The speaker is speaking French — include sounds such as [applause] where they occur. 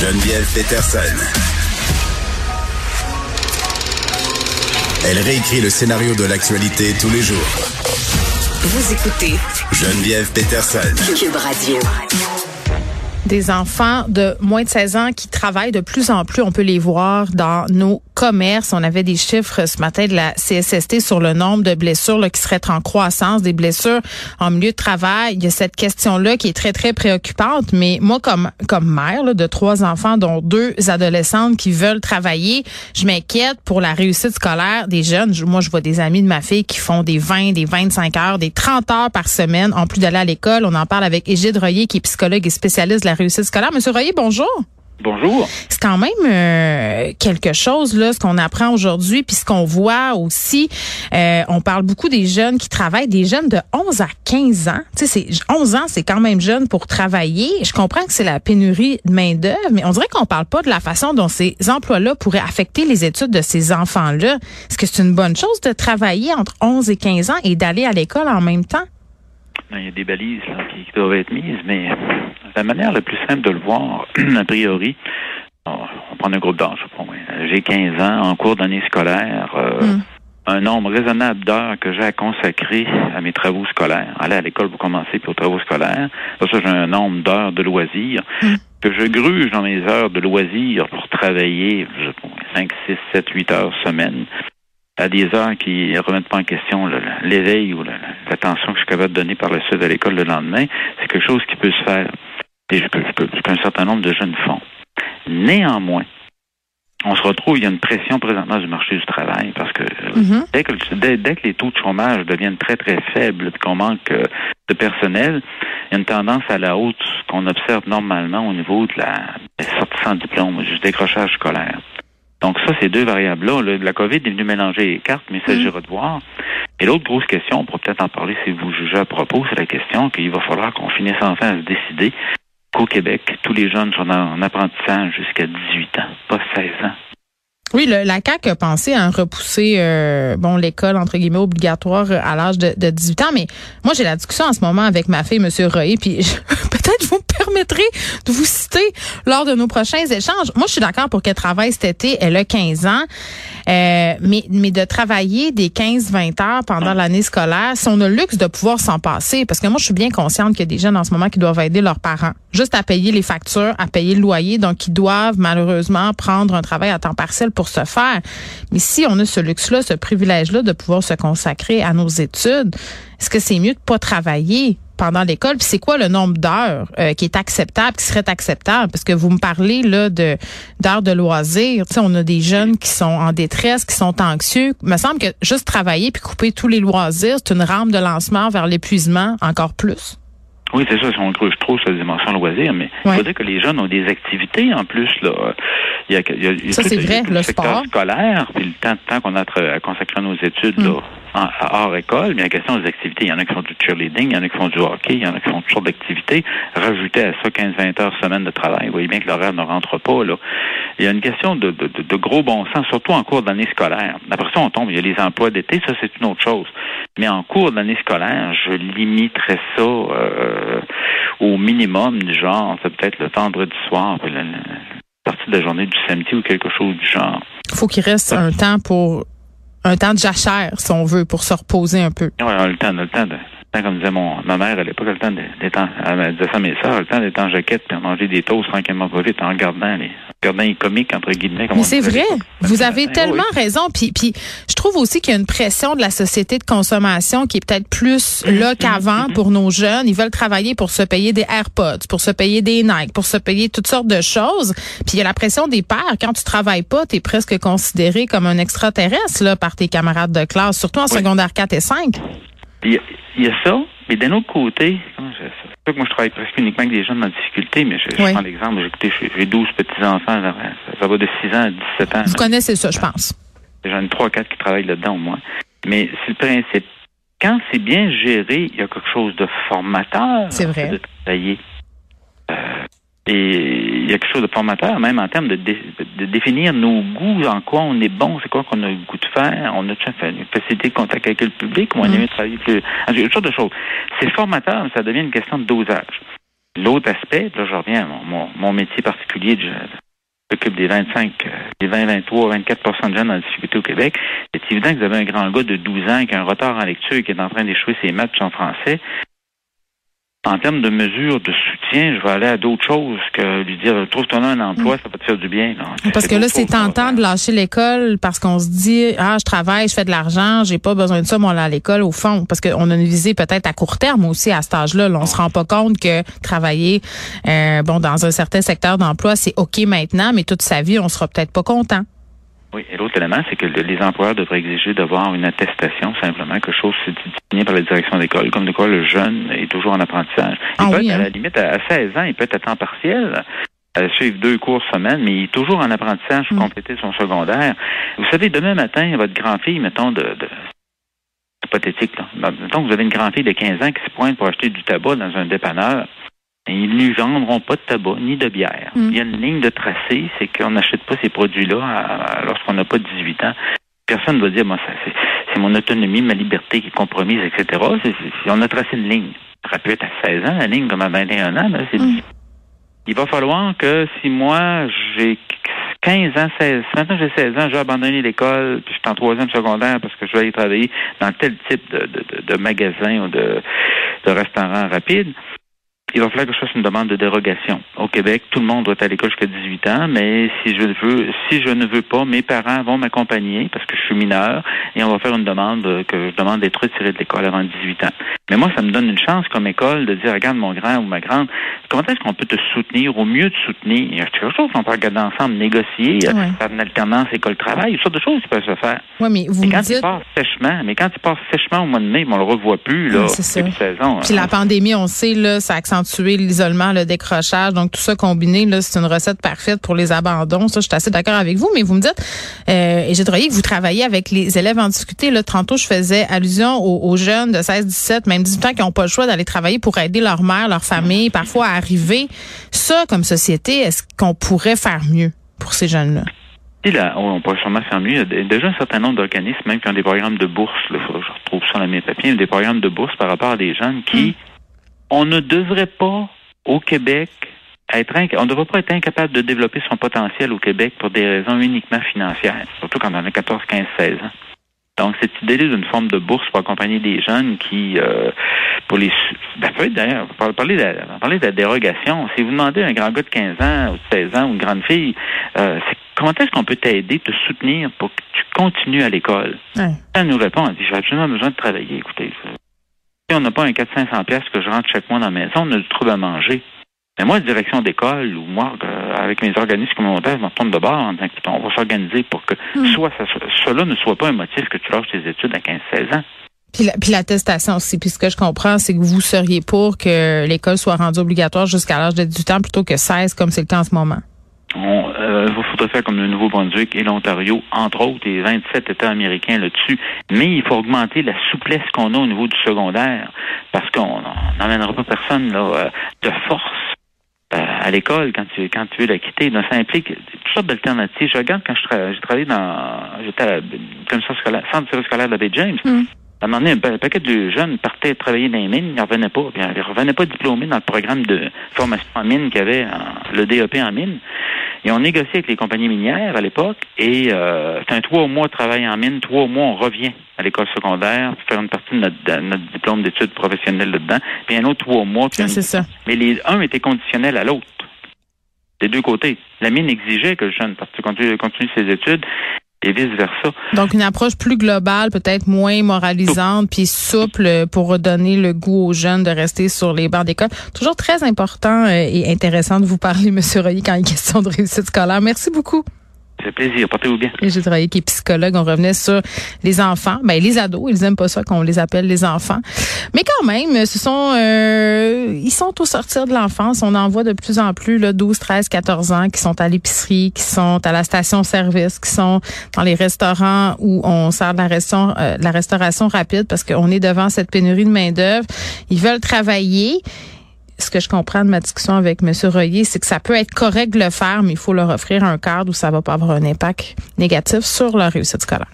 Geneviève Peterson. Elle réécrit le scénario de l'actualité tous les jours. Vous écoutez Geneviève Peterson. Cube Radio. Des enfants de moins de 16 ans qui travaillent de plus en plus, on peut les voir dans nos commerces. On avait des chiffres ce matin de la CSST sur le nombre de blessures là, qui seraient en croissance, des blessures en milieu de travail. Il y a cette question-là qui est très, très préoccupante. Mais moi, comme, comme mère de trois enfants, dont deux adolescentes qui veulent travailler, je m'inquiète pour la réussite scolaire des jeunes. Moi, je vois des amis de ma fille qui font des 20, des 25 heures, des 30 heures par semaine, en plus d'aller à l'école. On en parle avec Égide Royer, qui est psychologue et spécialiste de la réussite scolaire. Monsieur Royer, bonjour. Bonjour. C'est quand même euh, quelque chose là, ce qu'on apprend aujourd'hui, puis ce qu'on voit aussi. Euh, on parle beaucoup des jeunes qui travaillent, des jeunes de 11 à 15 ans. Tu sais, c'est 11 ans, c'est quand même jeune pour travailler. Je comprends que c'est la pénurie de main d'œuvre, mais on dirait qu'on parle pas de la façon dont ces emplois-là pourraient affecter les études de ces enfants-là. Est-ce que c'est une bonne chose de travailler entre 11 et 15 ans et d'aller à l'école en même temps? Il y a des balises là, qui, qui doivent être mises, mais la manière la plus simple de le voir, [clears throat] a priori, on, prend un groupe d'âge. J'ai 15 ans, en cours d'année scolaire, euh, Mm. un nombre raisonnable d'heures que j'ai à consacrer à mes travaux scolaires. Aller à l'école pour commencer, puis aux travaux scolaires. Pour ça, j'ai un nombre d'heures de loisirs Mm. que je gruge dans mes heures de loisirs pour travailler je sais pas, 5, 6, 7, 8 heures semaine à des heures qui ne remettent pas en question l'éveil ou l'attention que je suis capable de donner par la suite à l'école le lendemain, c'est quelque chose qui peut se faire et je peux- je peux- qu'un certain nombre de jeunes font. Néanmoins, on se retrouve, il y a une pression présentement du marché du travail parce que euh, Mhm. dès, que le- dès, dès que les taux de chômage deviennent très, très faibles et qu'on manque euh, de personnel, il y a une tendance à la hausse qu'on observe normalement au niveau de la des sorties sans diplôme, du décrochage scolaire. Donc ça, ces deux variables-là, le- la COVID est venue mélanger les cartes, mais il s'agira de voir. Et l'autre grosse question, on pourra peut-être en parler si vous jugez à propos, c'est la question qu'il va falloir qu'on finisse enfin à se décider qu'au Québec, tous les jeunes sont en apprentissage jusqu'à 18 ans, pas 16 ans. Oui, la CAQ a pensé à repousser euh, bon l'école entre guillemets obligatoire euh, à l'âge de, de 18 ans, mais moi j'ai la discussion en ce moment avec ma fille, Monsieur Roy, puis [laughs] peut-être vous me permettrez de vous citer lors de nos prochains échanges. Moi, je suis d'accord pour qu'elle travaille cet été, elle a 15 ans, euh, mais mais de travailler des 15-20 heures pendant l'année scolaire, si on a le luxe de pouvoir s'en passer, parce que moi je suis bien consciente qu'il y a des jeunes en ce moment qui doivent aider leurs parents, juste à payer les factures, à payer le loyer, donc ils doivent malheureusement prendre un travail à temps partiel pour se faire. Mais si on a ce luxe-là, ce privilège-là de pouvoir se consacrer à nos études, est-ce que c'est mieux de pas travailler? Pendant l'école? Puis c'est quoi le nombre d'heures euh, qui est acceptable, qui serait acceptable? Parce que vous me parlez là de d'heures de loisirs. Tu sais, on a des jeunes qui sont en détresse, qui sont anxieux. Il me semble que juste travailler puis couper tous les loisirs, c'est une rampe de lancement vers l'épuisement encore plus. Oui, c'est ça, si on creuse trop sur la dimension loisir, mais il Ouais. faudrait que les jeunes ont des activités en plus. Là. Il y a, il y a- Ça, c'est vrai, le secteur sport. scolaire, puis le temps de temps qu'on a à consacrer à nos études là, À hors école, mais la question des activités, il y en a qui font du cheerleading, il y en a qui font du hockey, il y en a qui font toutes sortes d'activités. Rajoutez à ça 15-20 heures semaine de travail. Vous voyez bien que l'horaire ne rentre pas. Là. Il y a une question de, gros bon sens, surtout en cours d'année scolaire. Après ça, on tombe, il y a les emplois d'été, ça c'est une autre chose. Mais en cours d'année scolaire, je limiterais ça euh, au minimum du genre, c'est peut-être le vendredi soir, puis la, la partie de la journée du samedi ou quelque chose du genre. faut qu'il reste un temps pour un temps de jachère, si on veut, pour se reposer un peu. On a le temps, on a le temps de. Temps, Comme disait mon, ma mère à l'époque, elle le temps d'être en, elle disait ça à mes soeurs, elle a le temps d'être en jaquette puis de manger des toasts tranquillement pas vite en regardant les, en regardant les comiques, entre guillemets. comme Mais c'est à vrai. Vous avez Oui, tellement oui. raison. Puis, puis je trouve aussi qu'il y a une pression de la société de consommation qui est peut-être plus Mm-hmm. là qu'avant pour nos jeunes. Ils veulent travailler pour se payer des AirPods, pour se payer des Nike, pour se payer toutes sortes de choses. Puis il y a la pression des pères. Quand tu travailles pas, tu es presque considéré comme un extraterrestre là par tes camarades de classe, surtout en Oui. secondaire 4 et 5. Il y, a, il y a ça, mais d'un autre côté, c'est que moi je travaille presque uniquement avec des jeunes en difficulté, mais je, je Oui. prends l'exemple, j'ai écouté, j'ai- j'ai 12 petits-enfants, là, ça, va de 6 ans à 17 ans. Vous connaissez ça, je pense. J'en ai 3 4 qui travaillent là-dedans au moins. Mais c'est le principe. Quand c'est bien géré, il y a quelque chose de formateur C'est vrai. de travailler. Et il y a quelque chose de formateur, même en termes de, dé- de définir nos goûts, en quoi on est bon, c'est quoi qu'on a le goût de faire, on a une facilité de contact avec le public, ou on Mm. aime travailler plus. Toutes sortes de choses. C'est formateur, mais ça devient une question de dosage. L'autre aspect, là, je reviens à mon, mon, métier particulier, je m'occupe des 25, euh, des 20, 23, 24% de jeunes en difficulté au Québec. C'est évident que vous avez un grand gars de 12 ans qui a un retard en lecture et qui est en train d'échouer ses maths en français en termes de mesures de soutien, je vais aller à d'autres choses que lui dire trouve-toi un emploi, mm. ça va te faire du bien. Parce que là, c'est tentant de lâcher l'école parce qu'on se dit ah, je travaille, je fais de l'argent, j'ai pas besoin de ça, mais on à l'école au fond. Parce qu'on a une visée peut-être à court terme aussi à cet âge-là. on se rend pas compte que travailler euh, bon dans un certain secteur d'emploi, c'est OK maintenant, mais toute sa vie, on sera peut-être pas content. Oui, et l'autre élément, c'est que les employeurs devraient exiger d'avoir une attestation, simplement, que chose désigné par la direction d'école, comme de quoi le jeune est toujours en apprentissage. Il ah peut être, à la hein? limite, à 16 ans, il peut être à temps partiel, suivre deux cours semaine, mais il est toujours en apprentissage pour mm. compléter son secondaire. Vous savez, demain matin, votre grand-fille, mettons, de, de hypothétique, là. Mettons que vous avez une grand-fille de 15 ans qui se pointe pour acheter du tabac dans un dépanneur. Ils ne lui vendront pas de tabac ni de bière. Mm. Il y a une ligne de tracé, c'est qu'on n'achète pas ces produits-là lorsqu'on n'a pas 18 ans. Personne ne va dire, moi, c'est mon autonomie, ma liberté qui est compromise, etc. on a tracé une ligne. Ça peut être à 16 ans, la ligne comme à 21 ans. Mm. Il va falloir que si moi, j'ai 15 ans, 16, maintenant j'ai 16 ans, j'ai abandonné l'école, puis je suis en troisième secondaire parce que je vais aller travailler dans tel type de, de, de magasin ou de, de restaurant rapide il va falloir que je fasse une demande de dérogation. Au Québec, tout le monde doit être à l'école jusqu'à 18 ans, mais si je veux, si je ne veux pas, mes parents vont m'accompagner parce que je suis mineur et on va faire une demande que je demande d'être retiré de l'école avant 18 ans. Mais moi, ça me donne une chance comme école de dire, regarde mon grand ou ma grande, comment est-ce qu'on peut te soutenir, au mieux te soutenir? Il y a quelque chose qu'on peut regarder ensemble, négocier, faire une alternance école-travail, une sorte de choses qui peuvent se faire. Oui, mais vous quand dites... il passe sèchement, mais quand il passe sèchement au mois de mai, on le revoit plus, là, c'est ça. Puis la pandémie, on sait, là, ça accentuer l'isolement, le décrochage. Donc, tout ça combiné, là, c'est une recette parfaite pour les abandons. Ça, je suis assez d'accord avec vous. Mais vous me dites, euh, et j'ai travaillé que vous travaillez avec les élèves en difficulté. Là, tantôt, je faisais allusion aux, jeunes de 16, 17, même 18 ans qui n'ont pas le choix d'aller travailler pour aider leur mère, leur famille, parfois à arriver. Ça, comme société, est-ce qu'on pourrait faire mieux pour ces jeunes-là? Là, on peut sûrement faire mieux. Il y a déjà un certain nombre d'organismes même qui ont des programmes de bourse. Que je retrouve ça dans mes papiers. Des programmes de bourse par rapport à des jeunes qui, hum. On ne devrait pas au Québec, être on ne devrait pas être incapable de développer son potentiel au Québec pour des raisons uniquement financières, surtout quand on a 14, 15, 16 ans. Donc, cette idée d'une forme de bourse pour accompagner des jeunes qui, euh, pour les... Ben, d'ailleurs, parler de, parler de la dérogation. Si vous demandez à un grand gars de 15 ans ou de 16 ans ou une grande fille, euh, comment est-ce qu'on peut t'aider, te soutenir pour que tu continues à l'école? Elle nous répond, elle dit, j'ai absolument besoin de travailler. Écoutez, si on n'a pas un 400-500 pièces que je rentre chaque mois dans la maison, on a du trouble à manger. Mais moi, direction d'école ou moi, euh, avec mes organismes communautaires, je me retourne de bord en disant, on va s'organiser pour que hmm. soit ça, cela ne soit pas un motif que tu lâches tes études à 15-16 ans. Puis l'attestation aussi. Puis ce que je comprends, c'est que vous seriez pour que l'école soit rendue obligatoire jusqu'à l'âge de 18 ans plutôt que 16, comme c'est le cas en ce moment. On, euh, faudrait faire comme le Nouveau-Brunswick et l'Ontario, entre autres, et 27 États américains là-dessus. Mais il faut augmenter la souplesse qu'on a au niveau du secondaire, parce qu'on n'emmènera pas personne là, euh, de force euh, à l'école quand tu veux la quitter. Donc, ça implique toutes sortes d'alternatives. Je regarde quand je j'ai travaillé dans j'étais à centre scolaire de la baie James. Mm. À un moment donné, un paquet de jeunes partaient travailler dans les mines, ils ne revenaient pas. Ils ne revenaient pas diplômés dans le programme de formation en mine qu'il y avait, le DEP en mine. Et on négociait avec les compagnies minières à l'époque et euh, c'est un trois mois de travail en mine, trois mois on revient à l'école secondaire, faire une partie de notre, diplôme d'études professionnelles là-dedans, puis un autre trois mois. Ah, c'est ça. Mais les un était conditionnel à l'autre. Des deux côtés. La mine exigeait que le jeune continue, continue ses études Donc, une approche plus globale, peut-être moins moralisante, puis souple pour redonner le goût aux jeunes de rester sur les bancs d'école. Toujours très important euh, et intéressant de vous parler, [laughs] M. Royer, quand il est question de réussite scolaire. Merci beaucoup. Ça fait plaisir. Portez-vous bien. J'ai travaillé qui est psychologue. On revenait sur les enfants. Ben, les ados, ils aiment pas ça qu'on les appelle les enfants. Mais quand même, ce sont, euh, ils sont au sortir de l'enfance. On en voit de plus en plus, là, 12, 13, 14 ans qui sont à l'épicerie, qui sont à la station-service, qui sont dans les restaurants où on sert de la, restauration, euh, la restauration rapide parce qu'on est devant cette pénurie de main-d'œuvre. Ils veulent travailler ce que je comprends de ma discussion avec M. Royer, c'est que ça peut être correct de le faire, mais il faut leur offrir un cadre où ça va pas avoir un impact négatif sur leur réussite scolaire.